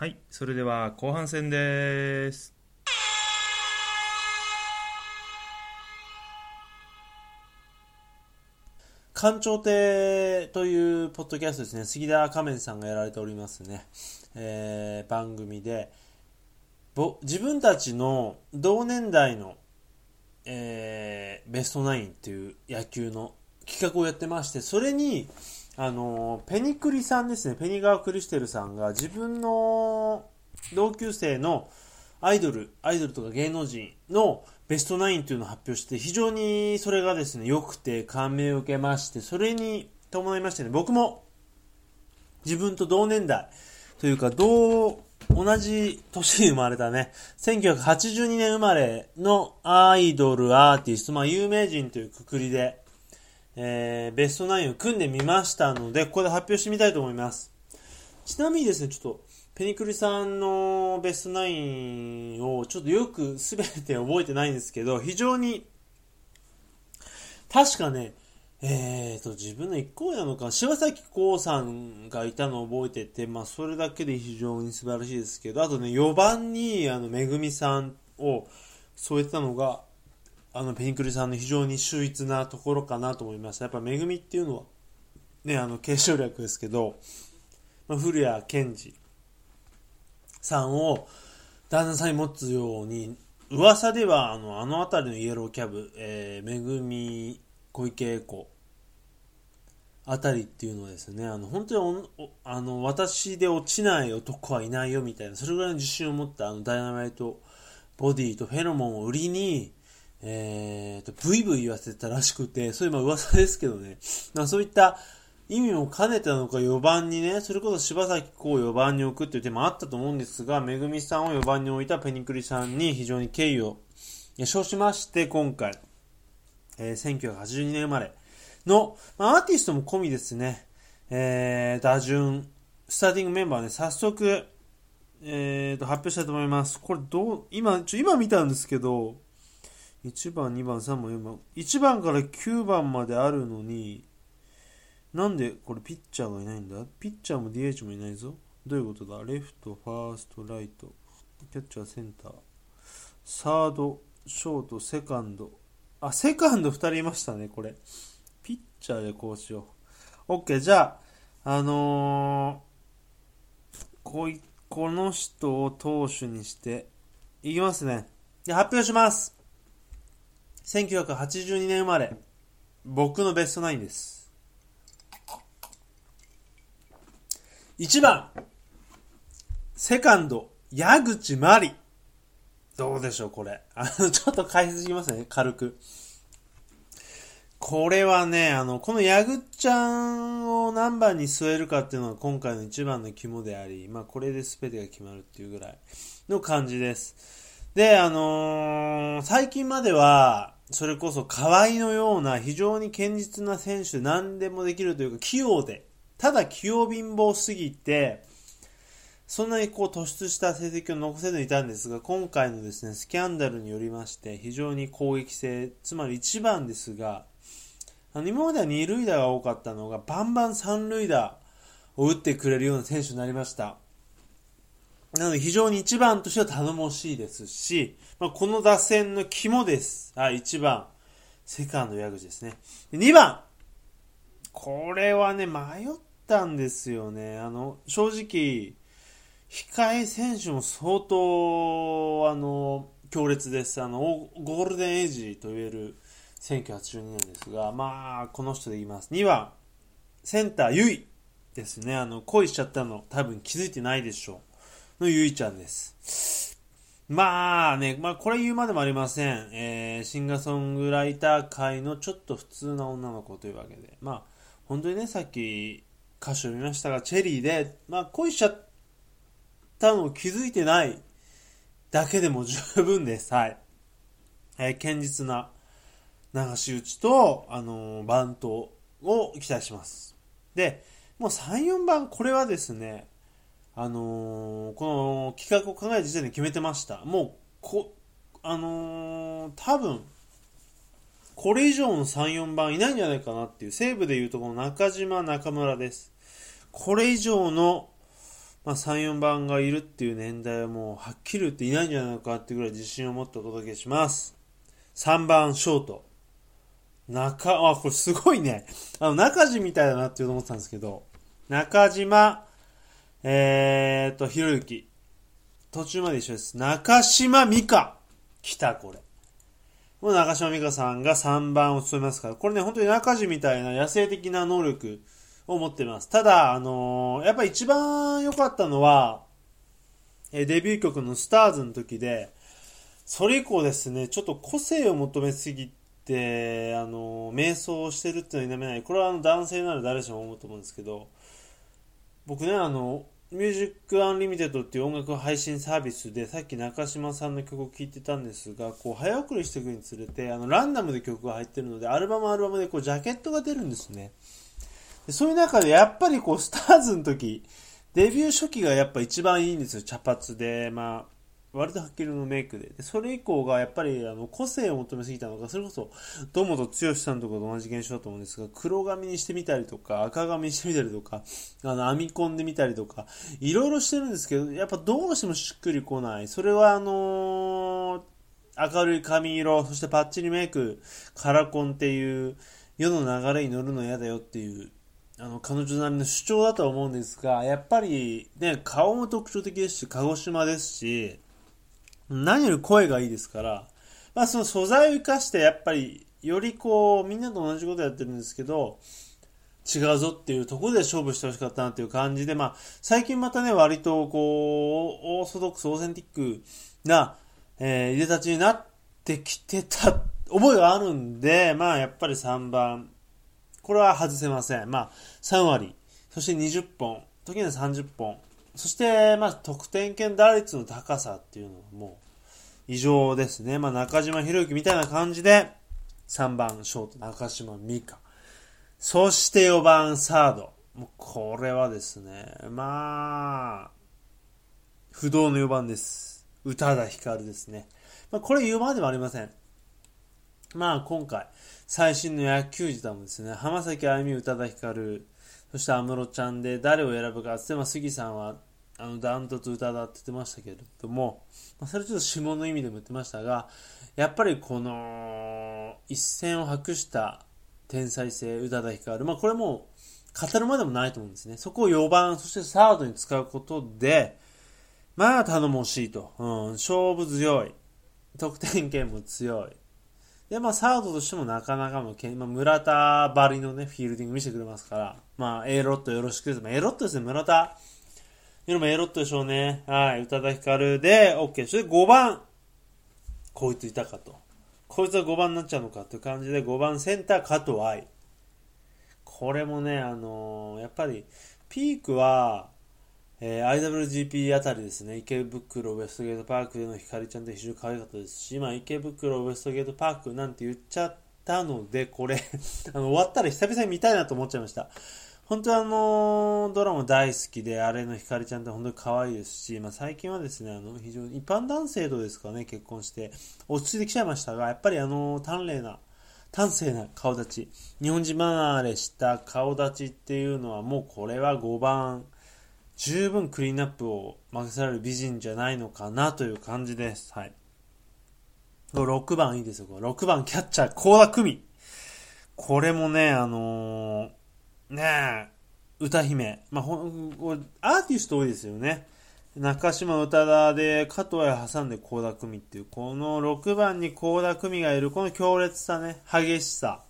はい、それでは後半戦です。館長亭というポッドキャストですね、杉田仮面さんがやられておりますね、えー番組で、ぼ自分たちの同年代の、えーベストナインっていう野球の企画をやってまして、それに、あのペニクリさんですね、ペニガー・クリステルさんが自分の同級生のアイドル、アイドルとか芸能人のベストナインというのを発表して、非常にそれがですね、良くて感銘を受けまして、それに伴いましてね、僕も自分と同年代というか、同、同じ年に生まれたね、1982年生まれのアイドル、アーティスト、まあ有名人というくくりで、えー、ベストナインを組んでみましたので、ここで発表してみたいと思います。ちなみにですね、ちょっと、ペニクリさんのベストナインをちょっとよく全て覚えてないんですけど、非常に、確かね、えーと、自分の一個上なのか、柴咲コウさんがいたのを覚えてて、まあ、それだけで非常に素晴らしいですけど、あとね、4番に、あの、めぐみさんを添えてたのが、あの、ペニクリさんの非常に秀逸なところかなと思いました。やっぱ、めぐみっていうのは、ね、あの、継承略ですけど、まあ、古谷健二さんを旦那さんに持つように、噂では、あの、あの辺りのイエローキャブ、えー、めぐみ、小池栄子、あたりっていうのはですね、あの、本当にあの、私で落ちない男はいないよみたいな、それぐらいの自信を持った、あの、ダイナマイト、ボディとフェロモンを売りに、えーと、ブイブイ言わせてたらしくて、そういうまあ噂ですけどね、まあそういった意味も兼ねたのか4番にね、それこそ柴咲コウを4番に置くっていう手もあったと思うんですが、めぐみさんを4番に置いたペニクリさんに非常に敬意を称しまして、今回、えー1982年生まれの、まあ、アーティストも込みですね、えー、打順、スターティングメンバーね、早速、えーと、発表したいと思います。これどう、今、ちょ、今見たんですけど、1番、2番、3番、4番、1番から9番まであるのに、なんでこれピッチャーがいないんだ？ピッチャーも DH もいないぞ。どういうことだ？レフト、ファースト、ライト、キャッチャー、センター、サード、ショート、セカンド。あ、セカンド2人いましたね、これ。ピッチャーでこうしよう。OK、じゃあ、あのー、こい、この人を投手にして、いきますね。で、発表します。1982年生まれ、僕のベストナインです。1番、セカンド、矢口真理。どうでしょう、これ。あの、ちょっと解説しますね、軽く。これはね、あの、このヤグちゃんを何番に据えるかっていうのが今回の一番の肝であり、まあこれで全てが決まるっていうぐらいの感じです。で、あのー最近までは、それこそ河合のような非常に堅実な選手何でもできるというか器用で、ただ器用貧乏すぎて、そんなにこう突出した成績を残せずにいたんですが、今回のですね、スキャンダルによりまして、非常に攻撃性、つまり1番ですが、あの今までは2塁打が多かったのが、バンバン3塁打を打ってくれるような選手になりました。なので非常に1番としては頼もしいですし、まあ、この打線の肝です。はい、1番、セカンド矢口ですね。で2番、これはね、迷ったんですよね。あの、正直、控え選手も相当、あの、強烈です。あの、ゴールデンエイジと言える1982年ですが、まあ、この人で言います。2番、センター、ゆいですね。あの、恋しちゃったの多分気づいてないでしょう。のゆいちゃんです。まあね、まあこれ言うまでもありません。えー、シンガーソングライター界のちょっと普通な女の子というわけで。まあ、本当にね、さっき歌詞を見ましたが、チェリーで、まあ恋しちゃったのを気づいてないだけでも十分です。はい。えー、堅実な流し打ちと、あのーバントを期待します。で、もう3、4番、これはですね、あのーこの企画を考える時点で決めてました。もう、こ、あのー多分、これ以上の3、4番いないんじゃないかなっていう、西武でいうとこの中島、中村です。これ以上の、まあ、3、4番がいるっていう年代はもうはっきり言っていないんじゃないのかっていうぐらい自信を持ってお届けします。3番ショート。中、あ、これすごいね。あの、中地みたいだなって思ってたんですけど、中島、えーと、ひろゆき。途中まで一緒です。中島美香。来た、これ。もう中島美香さんが3番を務めますから、これね、本当に中地みたいな野生的な能力を持ってます。ただ、あのー、やっぱ一番良かったのは、えデビュー曲の STARS の時で、それ以降ですね、ちょっと個性を求めすぎて、あのー、迷走してるっていうのは否めない。これはあの男性なら誰しも思うと思うんですけど、僕ね、あの、 Music Unlimited っていう音楽配信サービスで、さっき中島さんの曲を聴いてたんですが、こう、早送りしていくにつれて、あの、ランダムで曲が入ってるので、アルバムアルバムでこう、ジャケットが出るんですね。でそういう中で、やっぱりこう、スターズの時、デビュー初期がやっぱ一番いいんですよ。茶髪で、まあ、割とはっきりのメイクで。で、それ以降がやっぱりあの個性を求めすぎたのか、それこそ、堂本剛さんとかと同じ現象だと思うんですが、黒髪にしてみたりとか、赤髪にしてみたりとか、あの、編み込んでみたりとか、いろいろしてるんですけど、やっぱどうしてもしっくりこない。それはあのー、明るい髪色、そしてパッチリメイク、カラコンっていう、世の流れに乗るの嫌だよっていう、あの、彼女なりの主張だと思うんですが、やっぱりね、顔も特徴的ですし、鹿児島ですし、何より声がいいですから、まあその素材を生かしてやっぱりよりこうみんなと同じことやってるんですけど、違うぞっていうところで勝負してほしかったなっていう感じで、まあ最近またね割とこうオーソドックス、オーセンティックな、えー、入れ立ちになってきてた覚えがあるんで、まあやっぱり3番、これは外せません。まあ3割、そして20本、時には30本、そして、まあ、得点圏打率の高さっていうのはもう異常ですね。まあ、中島博之みたいな感じで、3番ショート中島美香。そして4番サード。もうこれはですね、まあ、不動の4番です。宇多田ヒカルですね。まあ、これ言うまでもありません。まあ、今回、最新の野球時代もですね、浜崎あゆみ、宇多田ヒカル、そして安室ちゃんで誰を選ぶかって、まあ、杉さんはあの、ダントツ歌だって言ってましたけれども、まあ、それちょっと下の意味でも言ってましたが、やっぱりこの、一線を博した天才性、宇多田ヒカル。まあこれも語るまでもないと思うんですね。そこを4番、そしてサードに使うことで、まあ頼もしいと。うん、勝負強い。得点圏も強い。で、まあサードとしてもなかなかも、まあ、村田ばりのね、フィールディング見せてくれますから、まあ A ロットよろしくです。まあ、A ロットですね、村田。夜もエロットでしょうね。はい。宇多田ヒカルで OK。それで5番。こいついたかと。こいつは5番になっちゃうのかっていう感じで5番センター加藤愛。これもね、あのー、やっぱりピークは、えー、IWGP あたりですね、池袋ウエストゲートパークでのひかりちゃんって非常に可愛かったですし、今池袋ウエストゲートパークなんて言っちゃったので、これ あの終わったら久々に見たいなと思っちゃいました。本当はあのドラマ大好きで、あれのひかりちゃんって本当に可愛いですし、まあ、最近はですね、あの、非常に一般男性とですかね、結婚して、落ち着いてきちゃいましたが、やっぱりあの、端麗な、端正な顔立ち、日本人離れした顔立ちっていうのはもうこれは5番、十分クリーンアップを任せられる美人じゃないのかなという感じです。はい。6番いいですよ。6番キャッチャー、高田久美。これもね、あのーねえ、歌姫。まあ、ほアーティスト多いですよね。中島宇多田で加藤へ挟んで高田組っていう、この6番に高田組がいる、この強烈さね、激しさ。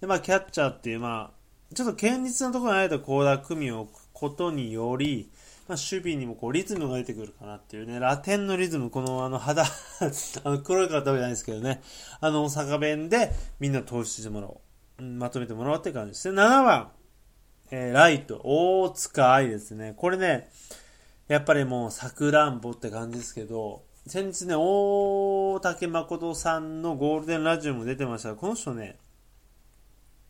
で、まあ、キャッチャーっていう、まあ、ちょっと堅実なところにあえた高田組を置くことにより、まあ、守備にもこうリズムが出てくるかなっていうね、ラテンのリズム、このあの肌あの黒い方じゃないですけどね、あの大阪弁でみんな投資してもらおう。まとめてもらおうって感じですね。7番、えー、ライト、大塚愛ですね。これね、やっぱりもうさくらんぼって感じですけど、先日ね、大竹誠さんのゴールデンラジオも出てましたが、この人ね、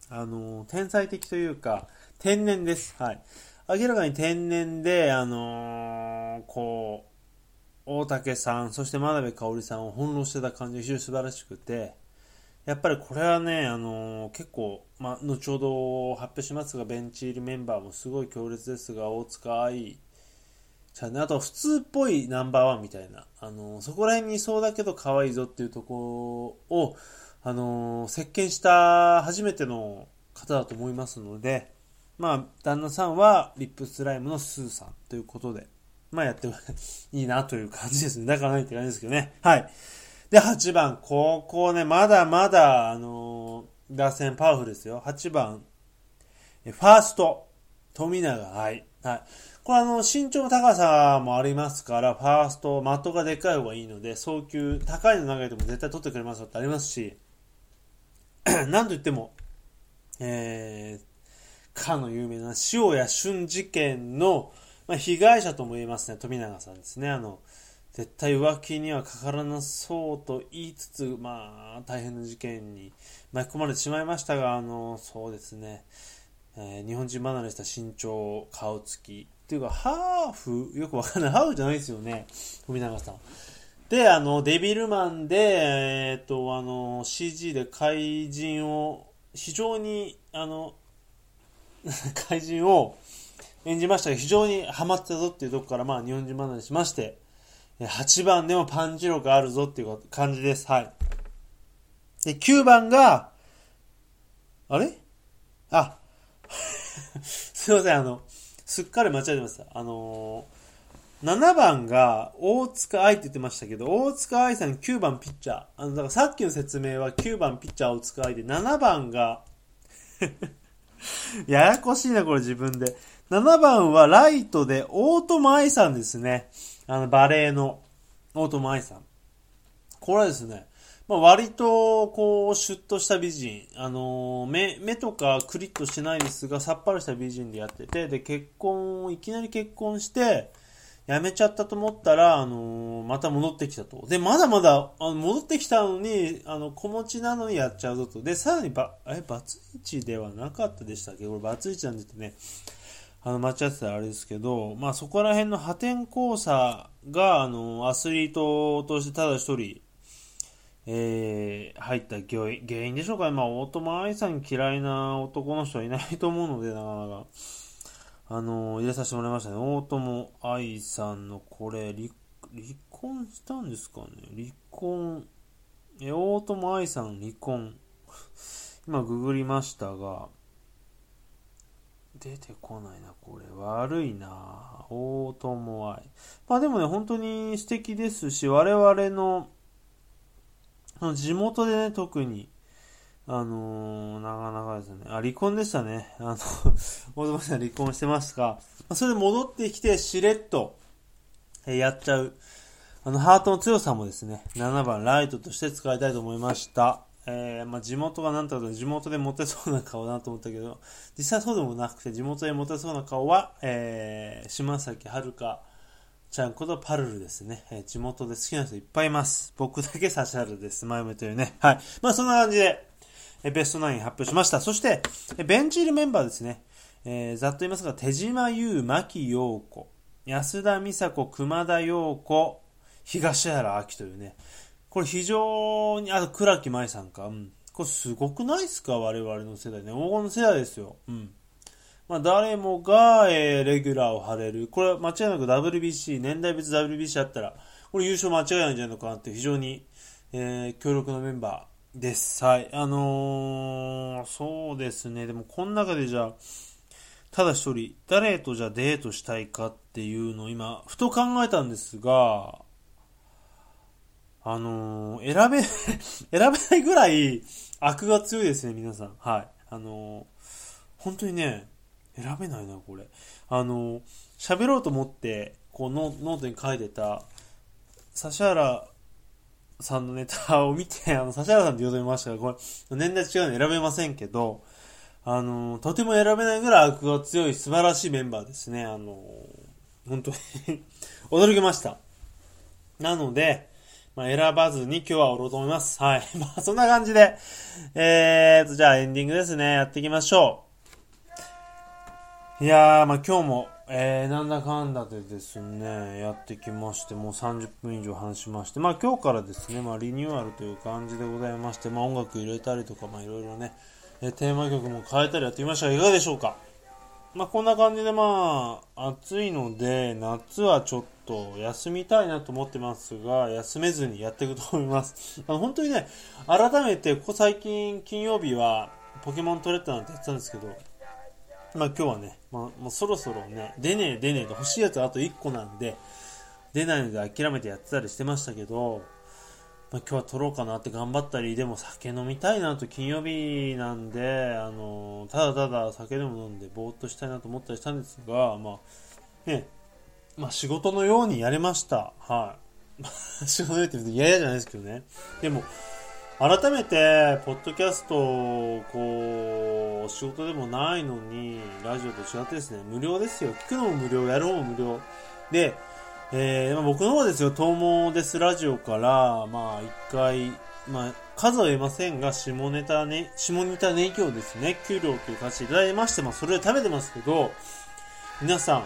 あのー、天才的というか、天然です。はい。明らかに天然で、あのー、こう、大竹さん、そして真鍋かおりさんを翻弄してた感じが非常に素晴らしくて、やっぱりこれはね、あのー、結構、まあ、後ほど発表しますが、ベンチ入りメンバーもすごい強烈ですが、大塚愛、じゃあね、あと普通っぽいナンバーワンみたいな、あの、そこら辺にいそうだけど可愛いぞっていうところを、あの、席巻した初めての方だと思いますので、まあ、旦那さんはリップスライムのスーさんということで、まあやってもいいなという感じですね。だからないって感じですけどね。はい。で、8番、ここね、まだまだ、あのー、打線パワフルですよ。8番、ファースト、富永愛。はい。これあの、身長の高さもありますから、ファースト、的がでかい方がいいので、送球、高いの投げても絶対取ってくれますよってありますし、なんと言っても、えー、かの有名な塩谷俊事件の、まあ、被害者とも言えますね、富永さんですね。あの、絶対浮気にはかからなそうと言いつつ、まあ、大変な事件に巻き込まれてしまいましたが、あの、そうですね、えー、日本人離れした身長、顔つき、っていうか、ハーフ？よくわかんない。ハーフじゃないですよね。富永さん。で、あの、デビルマンで、えっ、と、あの、CG で怪人を、非常に、あの、怪人を演じましたが、非常にハマってたぞっていうとこから、まあ、日本人離れしまして、8番でもパンチ力あるぞっていう感じです。はい。で、9番が、あれ？あ、すいません、あの、すっかり間違えてました。あのー、7番が大塚愛って言ってましたけど、大塚愛さん9番ピッチャー。あの、だからさっきの説明は9番ピッチャー大塚愛で、7番が ややこしいな、これ自分で。7番はライトで大友愛さんですね。あの、バレーの大友愛さん。これはですね、まあ、割と、こう、シュッとした美人。あの、目、目とかクリッとしてないですが、さっぱりした美人でやってて、で、結婚、いきなり結婚して、辞めちゃったと思ったら、あの、また戻ってきたと。で、まだまだ、あの、戻ってきたのに、あの、子持ちなのにやっちゃうぞと。で、さらにば、え、バツイチではなかったでしたっけ？これバツイチなんですね、あの、間違ってたらあれですけど、まあそこら辺の破天荒さが、あの、アスリートとしてただ一人、えー、入った原因でしょうかね。まあ、大友愛さん嫌いな男の人はいないと思うので、なかなか。あの、入れさせてもらいましたね。大友愛さんのこれ、離、離婚したんですかね離婚。え、大友愛さん離婚。今、ググりましたが、出てこないな、これ。悪いな大友愛。まあでもね、本当に素敵ですし、我々の、の地元でね、特に、あのー、なかなかですね、あ、離婚でしたね。あの、大友さん離婚してますが、それで戻ってきて、しれっと、えやっちゃう。あの、ハートの強さもですね、7番ライトとして使いたいと思いました。えー、まあ、地元がなんとか地元でモテそうな顔だなと思ったけど、実際そうでもなくて、地元でモテそうな顔は、えー、島崎遥ちゃんことパルルですね。えー、地元で好きな人いっぱいいます。僕だけ指原です。前も言ったよね。はい。まあそんな感じで、えー、ベスト9発表しました。そして、えー、ベンチ入りメンバーですね。えー、ざっと言いますが、手島優、牧陽子、安田美佐子、熊田陽子、東原明というね、これ非常に、あと、倉木舞さんか。うん。これすごくないっすか？我々の世代ね。黄金の世代ですよ。うん。まあ、誰もが、えー、レギュラーを張れる。これは間違いなく WBC、年代別 WBC あったら、これ優勝間違いないんじゃないのかなって非常に、えー、強力なメンバーです。はい。あのー、そうですね。でも、この中でじゃあ、ただ一人、誰とじゃあデートしたいかっていうのを今、ふと考えたんですが、あのー、選べ、選べないぐらいアクが強いですね、皆さん。はい。あのー、本当にね、選べないな、これ。あのー、喋ろうと思って、こうノ、ノートに書いてた、指原さんのネタを見て、あの、指原さんって呼んでましたが、これ、年代違うの選べませんけど、あの、とても選べないぐらい悪が強い素晴らしいメンバーですね。あの、本当に 驚きました。なので、まあ、選ばずに今日はおろうと思います。はい。まあ、そんな感じで、えーと、じゃあエンディングですね。やっていきましょう。いやー、まあ今日も、えー、なんだかんだでですね、やってきまして、もう30分以上話しまして、まあ今日からですね、まあリニューアルという感じでございまして、まあ音楽入れたりとか、まあいろいろね、えテーマ曲も変えたりやってみましたが、いかがでしょうか？まあ、こんな感じでまあ、暑いので、夏はちょっと休みたいなと思ってますが、休めずにやっていくと思います。あの本当にね、改めて、ここ最近、金曜日は、ポケモントレッドなんてやってたんですけど、まあ今日はね、まあ、もうそろそろね、出ねえ出ねえと欲しいやつあと1個なんで、出ないので諦めてやってたりしてましたけど、まあ、今日は撮ろうかなって頑張ったり、でも酒飲みたいなと金曜日なんで、あのただただ酒でも飲んでぼーっとしたいなと思ったりしたんですが、まあ、ね、まあ仕事のようにやれました。はい。仕事のようにって言うと嫌々じゃないですけどね。でも、改めて、ポッドキャスト、こう、仕事でもないのに、ラジオと違ってですね、無料ですよ。聞くのも無料、やる方も無料。で、えー、まあ、僕の方ですよ、東毛ですラジオから、まあ、一回、まあ、数は言えませんが、下ネタね、下ネタネギをですね、給料という形でいただいまして、まあ、それで食べてますけど、皆さん、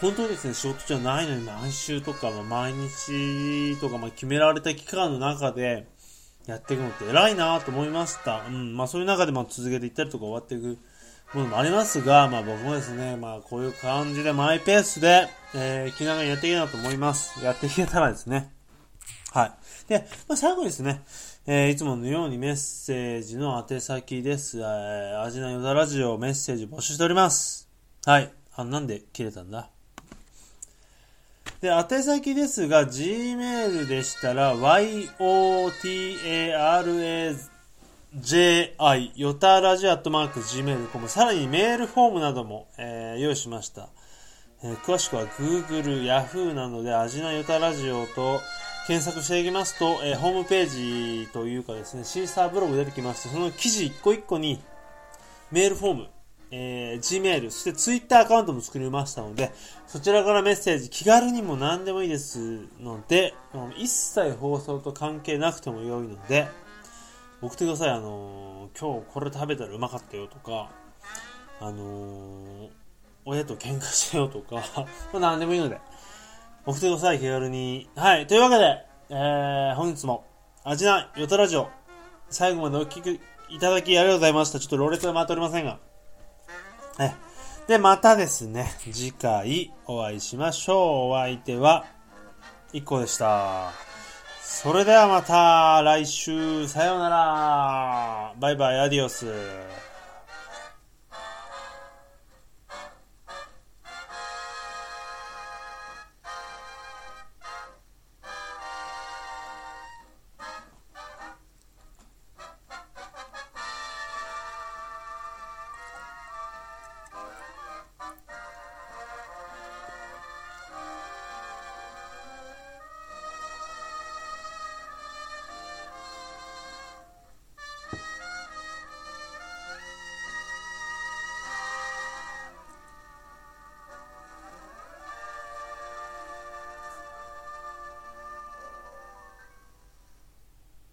本当にですね、仕事じゃないのに毎週とか、まあ、毎日とか、まあ、決められた期間の中で、やっていくのって偉いなと思いました。うん、まあ、そういう中で、まあ、続けていったりとか終わっていくものもありますが、まあ僕もですね、まあこういう感じでマイペースで、えー、気長にやっていけたらと思います。やっていけたらですね。はい。で、まあ最後にですね、えー、いつものようにメッセージの宛先です。えー、アジナヨダラジオメッセージ募集しております。はい。あ、なんで切れたんだ？で、宛先ですが、gmail でしたら、yotara ji、ヨタラジアットマーク gmail.com、さらにメールフォームなども、えー、用意しました。えー、詳しくは Google、Yahoo などでアジナヨタラジオと検索していきますと、えー、ホームページというかですね、シーサーブログ出てきまして、その記事一個一個にメールフォーム、えー、Gmail、そして Twitter アカウントも作りましたので、そちらからメッセージ気軽にも何でもいいですので、一切放送と関係なくても良いので、送ってください。あの、今日これ食べたらうまかったよとか、あの、親と喧嘩したよとか、まあ何でもいいので、送ってください、気軽に。はい、というわけで、えー、本日も、アジナヨタラジオ、最後までお聞きいただきありがとうございました。ちょっとロレットが回っておりませんが。え、で、またですね、次回お会いしましょう。お相手は、一個でした。それではまた来週、さようなら。バイバイ、アディオス。